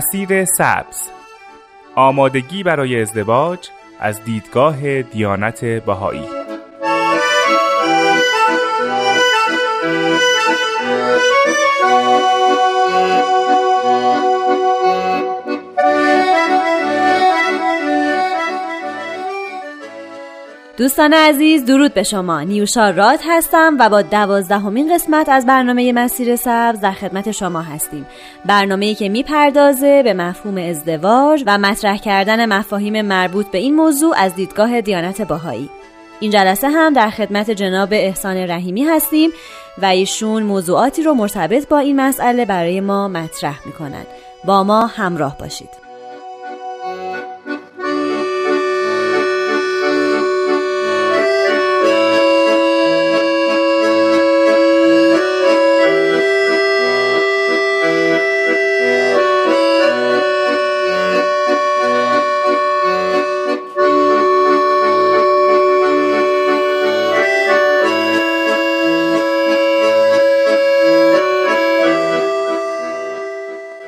مسیر سبز. آمادگی برای ازدواج از دیدگاه دیانت بهایی. دوستان عزیز درود به شما. نیوشا راد هستم و با دوازدهمین قسمت از برنامه مسیر سبز در خدمت شما هستیم. برنامه‌ای که می‌پردازه به مفهوم ازدواج و مطرح کردن مفاهیم مربوط به این موضوع از دیدگاه دیانت باهایی. این جلسه هم در خدمت جناب احسان رحیمی هستیم و ایشون موضوعاتی رو مرتبط با این مسئله برای ما مطرح می‌کنن با ما همراه باشید.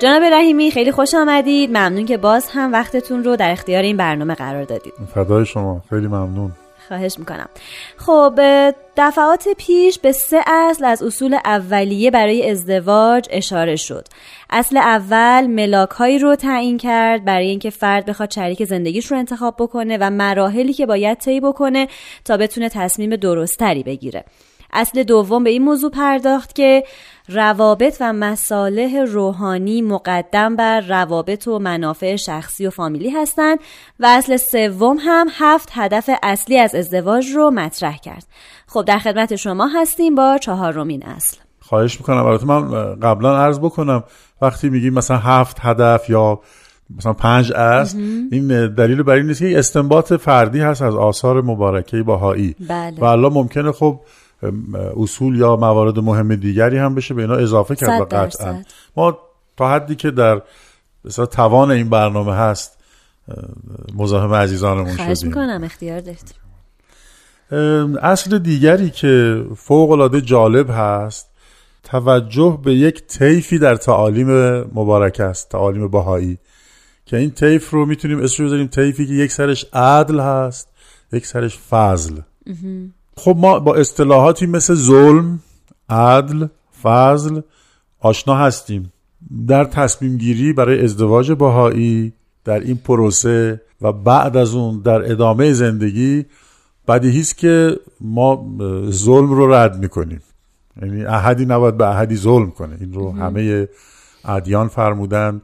جناب رحیمی خیلی خوش آمدید. ممنون که باز هم وقتتون رو در اختیار این برنامه قرار دادید. فدای شما. خیلی ممنون. خواهش می‌کنم. خب دفعات پیش به سه اصل از اصول اولیه برای ازدواج اشاره شد. اصل اول ملاک هایی رو تعیین کرد برای اینکه فرد بخواد شریک زندگیش رو انتخاب بکنه و مراحلی که باید طی بکنه تا بتونه تصمیم درستری بگیره. اصل دوم به این موضوع پرداخت که روابط و مصالح روحانی مقدم بر روابط و منافع شخصی و فامیلی هستند و اصل سوم هم هفت هدف اصلی از ازدواج رو مطرح کرد. خب در خدمت شما هستیم با چهارمین اصل. خواهش می‌کنم البته من قبلا عرض بکنم وقتی میگیم مثلا هفت هدف یا مثلا پنج اصل این دلیل بر این نیست که استنباط فردی هست از آثار مبارکه باهایی بله. و الله ممکنه خب اصول یا موارد مهم دیگری هم بشه به اینا اضافه کرد و قطعا. ما تا حدی که در مثلا توان این برنامه هست مزاحم عزیزانمون شدیم. می‌کنم اختیار دارید اصل دیگری که فوق العاده جالب هست توجه به یک طیفی در تعالیم مبارک است تعالیم بهایی. که این طیف رو می‌تونیم اسمش بذاریم طیفی که یک سرش عدل هست یک سرش فضل. خب ما با اصطلاحاتی مثل ظلم عدل فضل آشنا هستیم. در تصمیم گیری برای ازدواج باهایی در این پروسه و بعد از اون در ادامه زندگی بدیهی است که ما ظلم رو رد می‌کنیم. یعنی احدی نباید به احدی ظلم کنه. این رو همه ادیان فرمودن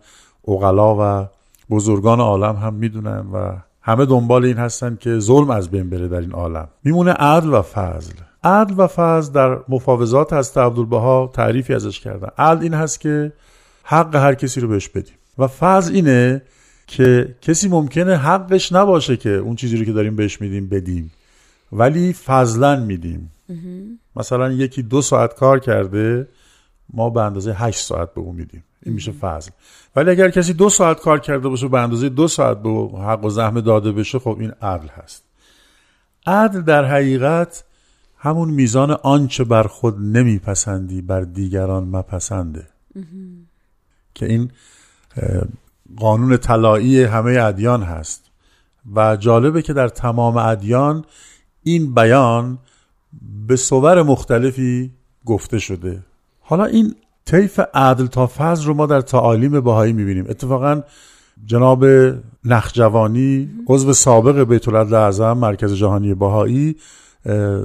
اقلا و بزرگان عالم هم می‌دونن و همه دنبال این هستن که ظلم از بین بره در این عالم. میمونه عدل و فضل. عدل و فضل در مفاوضات هست عبدالبها تعریفی ازش کردن. عدل این هست که حق هر کسی رو بهش بدیم. و فضل اینه که کسی ممکنه حقش نباشه که اون چیزی رو که داریم بهش میدیم بدیم. ولی فضلا میدیم. مثلا یکی دو ساعت کار کرده ما به اندازه هشت ساعت به اون میدیم. این میشه فضل. ولی اگر کسی دو ساعت کار کرده باشه به اندازه دو ساعت به حق و زحمه داده بشه خب این عدل هست. عدل در حقیقت همون میزان آنچه بر خود نمیپسندی بر دیگران مپسنده. که این قانون طلایی همه ادیان هست. و جالبه که در تمام ادیان این بیان به صور مختلفی گفته شده. حالا این طیف عدل تا فضل رو ما در تعالیم باهایی می‌بینیم. اتفاقا جناب نخجوانی عضو سابق بیت اعظم مرکز جهانی باهایی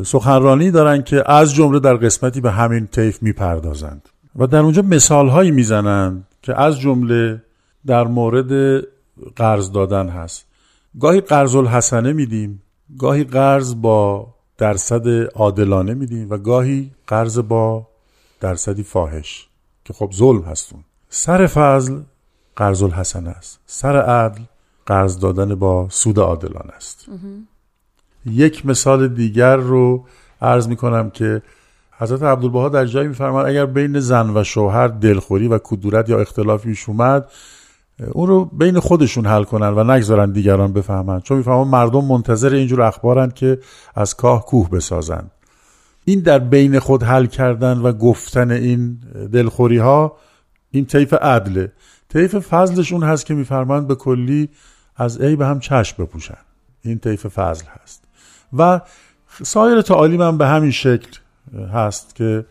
سخنرانی دارن که از جمله در قسمتی به همین طیف می‌پردازند. و در اونجا مثال هایی می‌زنند که از جمله در مورد قرض دادن هست. گاهی قرض الحسنه میدیم گاهی قرض با درصد عادلانه میدیم و گاهی قرض با درصدی فاحش که خب ظلم هستون. سر فضل قرض الحسن است. سر عدل قرض دادن با سود عادلانه است. یک مثال دیگر رو عرض می کنم که حضرت عبدالبها در جایی میفرماد اگر بین زن و شوهر دلخوری و کدورت یا اختلافی پیش اومد اون رو بین خودشون حل کنن و نگذارن دیگران بفهمن. چون می‌فهمن مردم منتظر اینجور اخبارن که از کاه کوه بسازن. این در بین خود حل کردن و گفتن این دلخوری ها این طیف عدله طیف فضلش اون هست که میفرمایند به کلی از عیب هم چشم بپوشن. این طیف فضل هست. و سایر تعالیم هم به همین شکل هست که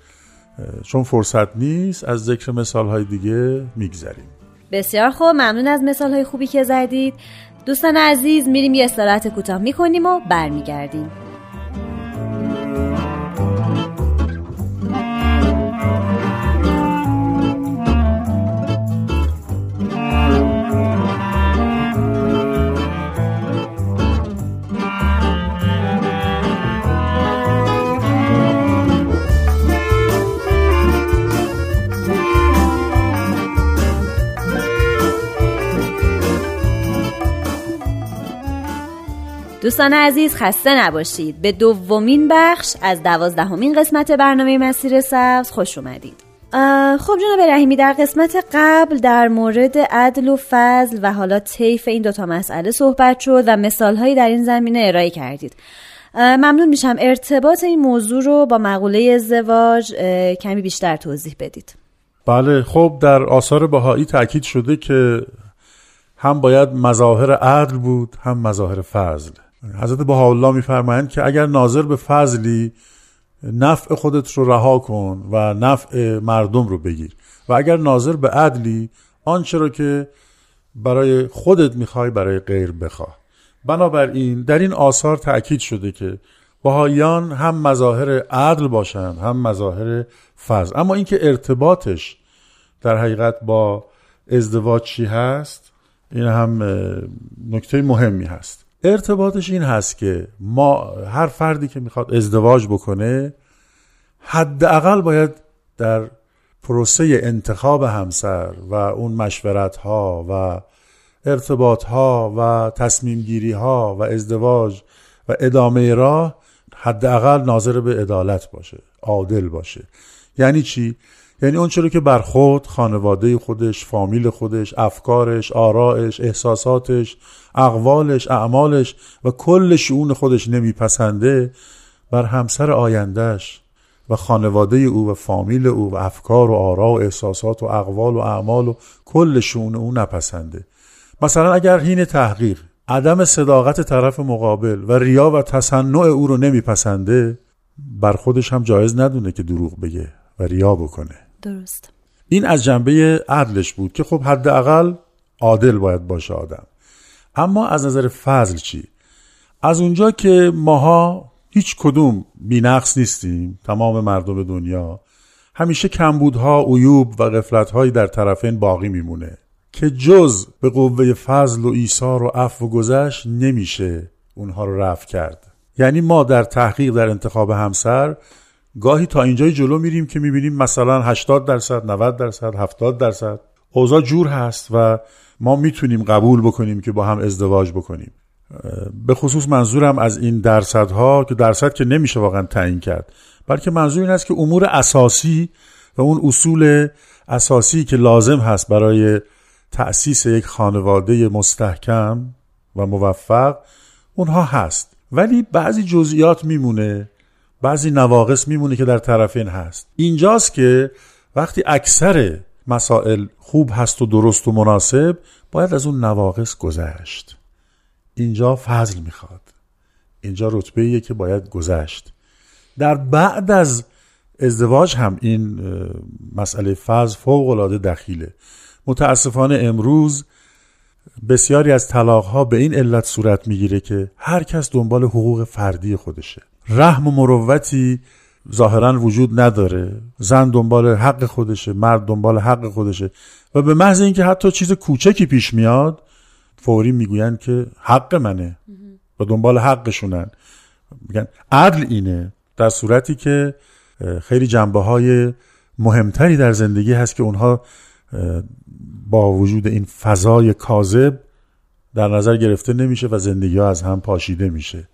چون فرصت نیست از ذکر مثال های دیگه میگذریم. بسیار خوب. ممنون از مثال های خوبی که زدید. دوستان عزیز میریم یه استراحت کوتاه می‌کنیم و برمیگردیم. دوستان عزیز خسته نباشید. به دومین بخش از دوازدهمین قسمت برنامه مسیر سبز خوش اومدید. خب جناب رحیمی در قسمت قبل در مورد عدل و فضل و حالا طیف این دوتا مسئله صحبت شد و مثالهایی در این زمینه ارائه کردید. ممنون میشم. ارتباط این موضوع رو با مقوله ازدواج کمی بیشتر توضیح بدید. بله خب در آثار بهایی تاکید شده که هم باید مظاهر عدل بود هم مظاهر فضل. حضرت بهاءالله میفرمایند که اگر ناظر به فضلی نفع خودت رو رها کن و نفع مردم رو بگیر و اگر ناظر به عدلی آنچه رو که برای خودت می‌خوای برای غیر بخواه. بنابراین در این آثار تأکید شده که بهاییان هم مظاهر عدل باشند هم مظاهر فضل. اما اینکه ارتباطش در حقیقت با ازدواج چی هست این هم نکته مهمی هست. ارتباطش این هست که ما هر فردی که می‌خواد ازدواج بکنه حداقل باید در پروسه انتخاب همسر و اون مشورت ها و ارتباط ها و تصمیم گیری ها و ازدواج و ادامه راه حداقل ناظر به عدالت باشه عادل باشه. یعنی چی؟ یعنی اون چرا که بر خود خانواده خودش فامیل خودش افکارش آرائش احساساتش اقوالش اعمالش و کل شعون خودش نمیپسنده بر همسر آیندهش و خانواده او و فامیل او و افکار و آرا و احساسات و اقوال و اعمال و کل شعون او نپسنده. مثلا اگر هین تحقیر عدم صداقت طرف مقابل و ریا و تصنع او رو نمیپسنده بر خودش هم جایز ندونه که دروغ بگه و ریا بکنه. درست. این از جنبه عدلش بود که خب حداقل عادل باید باشه آدم. اما از نظر فضل چی؟ از اونجا که ماها هیچ کدوم بینقص نیستیم تمام مردم دنیا همیشه کمبودها عیوب و غفلتهایی در طرفین باقی میمونه که جز به قوه فضل و ایثار و عفو و گذشت نمیشه اونها رو رفع کرد. یعنی ما در تحقیق در انتخاب همسر گاهی تا اینجای جلو میریم که می‌بینیم مثلا 80 درصد 90 درصد 70 درصد. اوضاع جور هست و ما می‌تونیم قبول بکنیم که با هم ازدواج بکنیم. به خصوص منظورم از این درصدها که درصد که نمیشه واقعا تعیین کرد بلکه منظور این است که امور اساسی و اون اصول اساسی که لازم هست برای تأسیس یک خانواده مستحکم و موفق اونها هست. ولی بعضی جزئیات میمونه بعضی نواقص میمونه که در طرفین هست. اینجاست که وقتی اکثر مسائل خوب هست و درست و مناسب باید از اون نواقص گذشت. اینجا فضل می‌خواد. اینجا رتبه که باید گذشت. در بعد از ازدواج هم این مسئله فضل فوق العاده دخیله. متاسفانه امروز بسیاری از طلاق به این علت صورت می‌گیره که هر کس دنبال حقوق فردی خودشه. رحم و مروتی ظاهرا وجود نداره. زن دنبال حق خودشه مرد دنبال حق خودشه. و به محض اینکه حتی چیز کوچکی پیش میاد فوری می‌گوین که حق منه و دنبال حقشونن. میگن عدل اینه در صورتی که خیلی جنبه های مهمتری در زندگی هست که اونها با وجود این فضای کاذب در نظر گرفته نمیشه و زندگی ها از هم پاشیده میشه.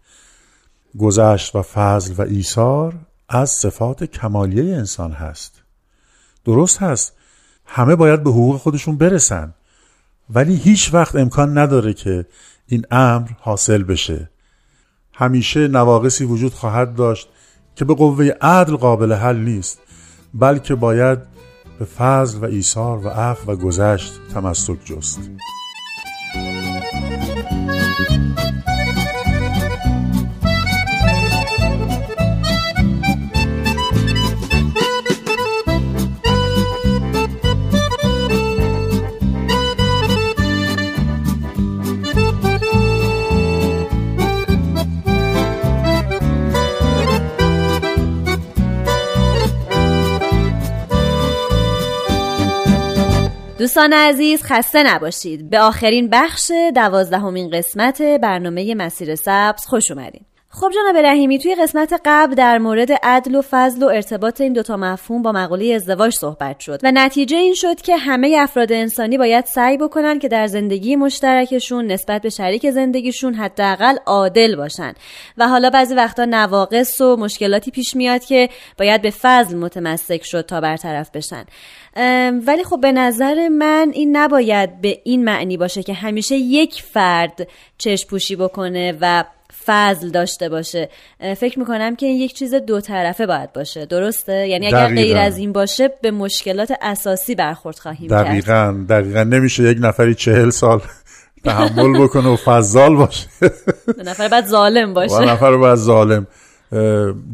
گذشت و فضل و ایثار از صفات کمالیه انسان هست. درست هست. همه باید به حقوق خودشون برسن. ولی هیچ وقت امکان نداره که این امر حاصل بشه. همیشه نواقصی وجود خواهد داشت که به قوه عدل قابل حل نیست بلکه باید به فضل و ایثار و عفو و گذشت تمسک جست. دوستان عزیز خسته نباشید. به آخرین بخش دوازدهمین قسمت برنامه مسیر سبز خوش اومدین. خب جناب رحیمی توی قسمت قبل در مورد عدل و فضل و ارتباط این دوتا مفهوم با مقوله ازدواج صحبت شد و نتیجه این شد که همه افراد انسانی باید سعی بکنن که در زندگی مشترکشون نسبت به شریک زندگیشون حداقل عادل باشن. و حالا بعضی وقتا نواقص و مشکلاتی پیش میاد که باید به فضل متمسک شد تا برطرف بشن. ولی خب به نظر من این نباید به این معنی باشه که همیشه یک فرد چشم پوشی بکنه و فضل داشته باشه. فکر می‌کنم که این یک چیز دو طرفه باید باشه. درسته؟ یعنی اگر غیر از این باشه به مشکلات اساسی برخورد خواهیم دقیقا کرد. دقیقا نمیشه یک نفری چهل سال تحمل بکنه و فضال باشه. نفر بعد ظالم باشه. نفر بعد ظالم.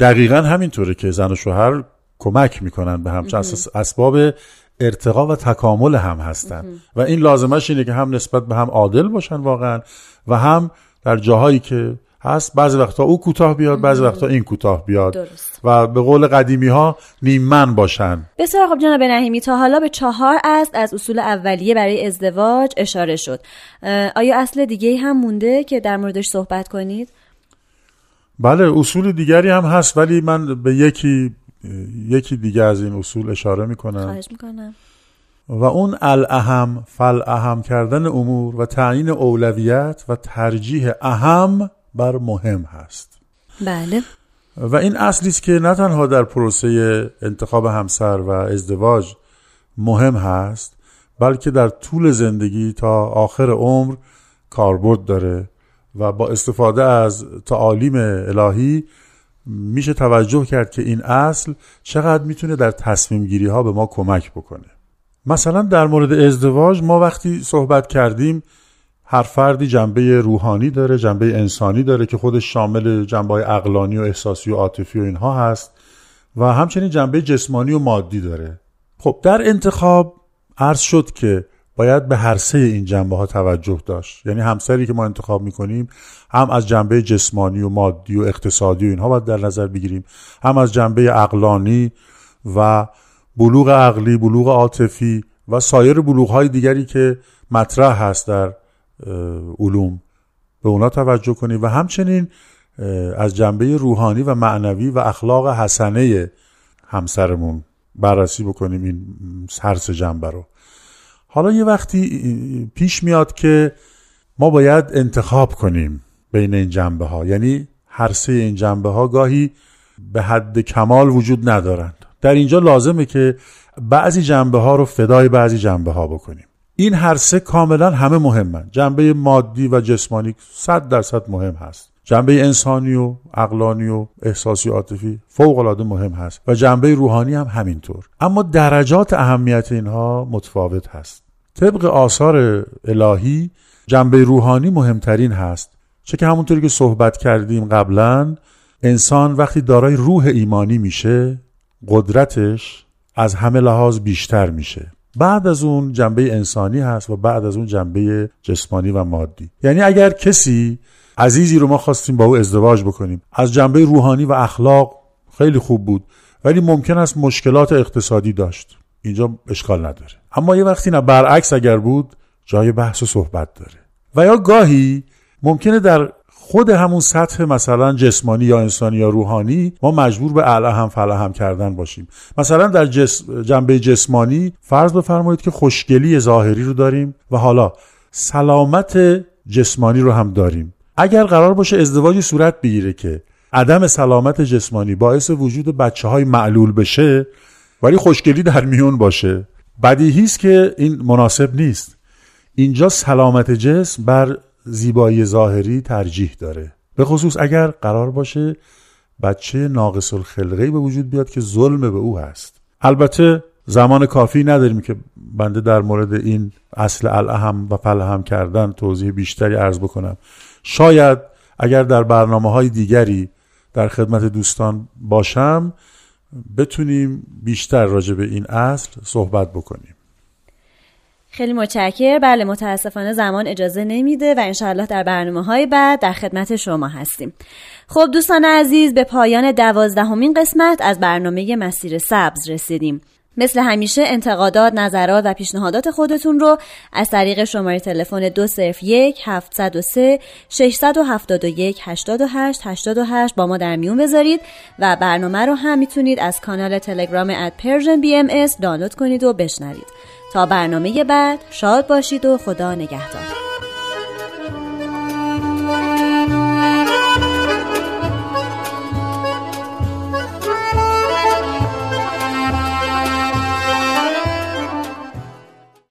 دقیقا همینطوره که زن و شوهر کمک می‌کنن به هم اسباب ارتقا و تکامل هم هستن. و این لازمش اینه که هم نسبت به هم عادل باشن واقعا و هم در جاهایی که هست. بعضی وقتا او کوتاه بیاد بعضی وقتا این کوتاه بیاد. درست. و به قول قدیمی ها نیمن باشن. بسیار خب جناب نهیمی تا حالا به چهار است از اصول اولیه برای ازدواج اشاره شد. آیا اصل دیگه هم مونده که در موردش صحبت کنید؟ بله اصول دیگری هم هست ولی من به یکی یکی دیگه از این اصول اشاره می‌کنم. خواهش می‌کنم. و اون الاهم فل اهم کردن امور و تعیین اولویت و ترجیح اهم بر مهم هست. بله. و این اصلی است که نه تنها در پروسه انتخاب همسر و ازدواج مهم هست بلکه در طول زندگی تا آخر عمر کاربرد داره و با استفاده از تعالیم الهی میشه توجه کرد که این اصل چقدر می‌تونه در تصمیم گیری ها به ما کمک بکنه. مثلا در مورد ازدواج ما وقتی صحبت کردیم هر فردی جنبه روحانی داره جنبه انسانی داره که خودش شامل جنبه های اقلانی و احساسی و عاطفی و اینها هست و همچنین جنبه جسمانی و مادی داره. خب در انتخاب عرض شد که باید به هر سه این جنبه ها توجه داشت. یعنی همسری که ما انتخاب می‌کنیم هم از جنبه جسمانی و مادی و اقتصادی و اینها باید در نظر بگیریم هم از جنبه اقلانی و بلوغ عقلی بلوغ عاطفی و سایر بلوغ های دیگری که مطرح هست در علوم به اونا توجه کنیم و همچنین از جنبه روحانی و معنوی و اخلاق حسنه همسرمون بررسی بکنیم این هر سه جنبه رو. حالا یه وقتی پیش میاد که ما باید انتخاب کنیم بین این جنبه ها یعنی هر سه این جنبه ها گاهی به حد کمال وجود ندارند. در اینجا لازمه که بعضی جنبه ها رو فدای بعضی جنبه ها بکنیم. این هر سه کاملا همه مهمن. جنبه مادی و جسمانی صد درصد مهم هست. جنبه انسانی و اقلانی و احساسی عاطفی فوق العاده مهم هست و جنبه روحانی هم همینطور. اما درجات اهمیت اینها متفاوت هست. طبق آثار الهی جنبه روحانی مهمترین هست. چه که همونطوری که صحبت کردیم قبلا انسان وقتی دارای روح ایمانی میشه قدرتش از همه لحاظ بیشتر میشه. بعد از اون جنبه انسانی هست و بعد از اون جنبه جسمانی و مادی. یعنی اگر کسی عزیزی رو ما خواستیم با او ازدواج بکنیم از جنبه روحانی و اخلاق خیلی خوب بود ولی ممکن است مشکلات اقتصادی داشت. اینجا اشکال نداره. اما یه وقتی نه برعکس اگر بود جای بحث و صحبت داره. و یا گاهی ممکنه در خود همون سطح مثلا جسمانی یا انسانی یا روحانی ما مجبور به اعلی هم فلا هم کردن باشیم. مثلا در جنبه جسمانی فرض بفرمایید که خوشگلی ظاهری رو داریم و حالا سلامت جسمانی رو هم داریم. اگر قرار باشه ازدواجی صورت بگیره که عدم سلامت جسمانی باعث وجود بچه های معلول بشه ولی خوشگلی در میون باشه. بدیهی است که این مناسب نیست. اینجا سلامت جسم بر زیبایی ظاهری ترجیح داره. به خصوص اگر قرار باشه بچه ناقص الخلقه به وجود بیاد که ظلم به او هست. البته زمان کافی نداریم که بنده در مورد این اصل الاهم و فلهم کردن توضیح بیشتری عرض بکنم. شاید اگر در برنامه های دیگری در خدمت دوستان باشم بتونیم بیشتر راجع به این اصل صحبت بکنیم. خیلی متشکر بله متاسفانه زمان اجازه نمیده و انشاءالله در برنامه های بعد در خدمت شما هستیم. خب دوستان عزیز به پایان دوازدهمین قسمت از برنامه مسیر سبز رسیدیم. مثل همیشه انتقادات، نظرات و پیشنهادات خودتون رو از طریق شماره تلفن 201 703 671 88 88 با ما در میون بذارید و برنامه رو هم می‌تونید از کانال تلگرام at Persian BMS دانلود کنید و بشنوید. تا برنامه بعد شاد باشید و خدا نگهدار.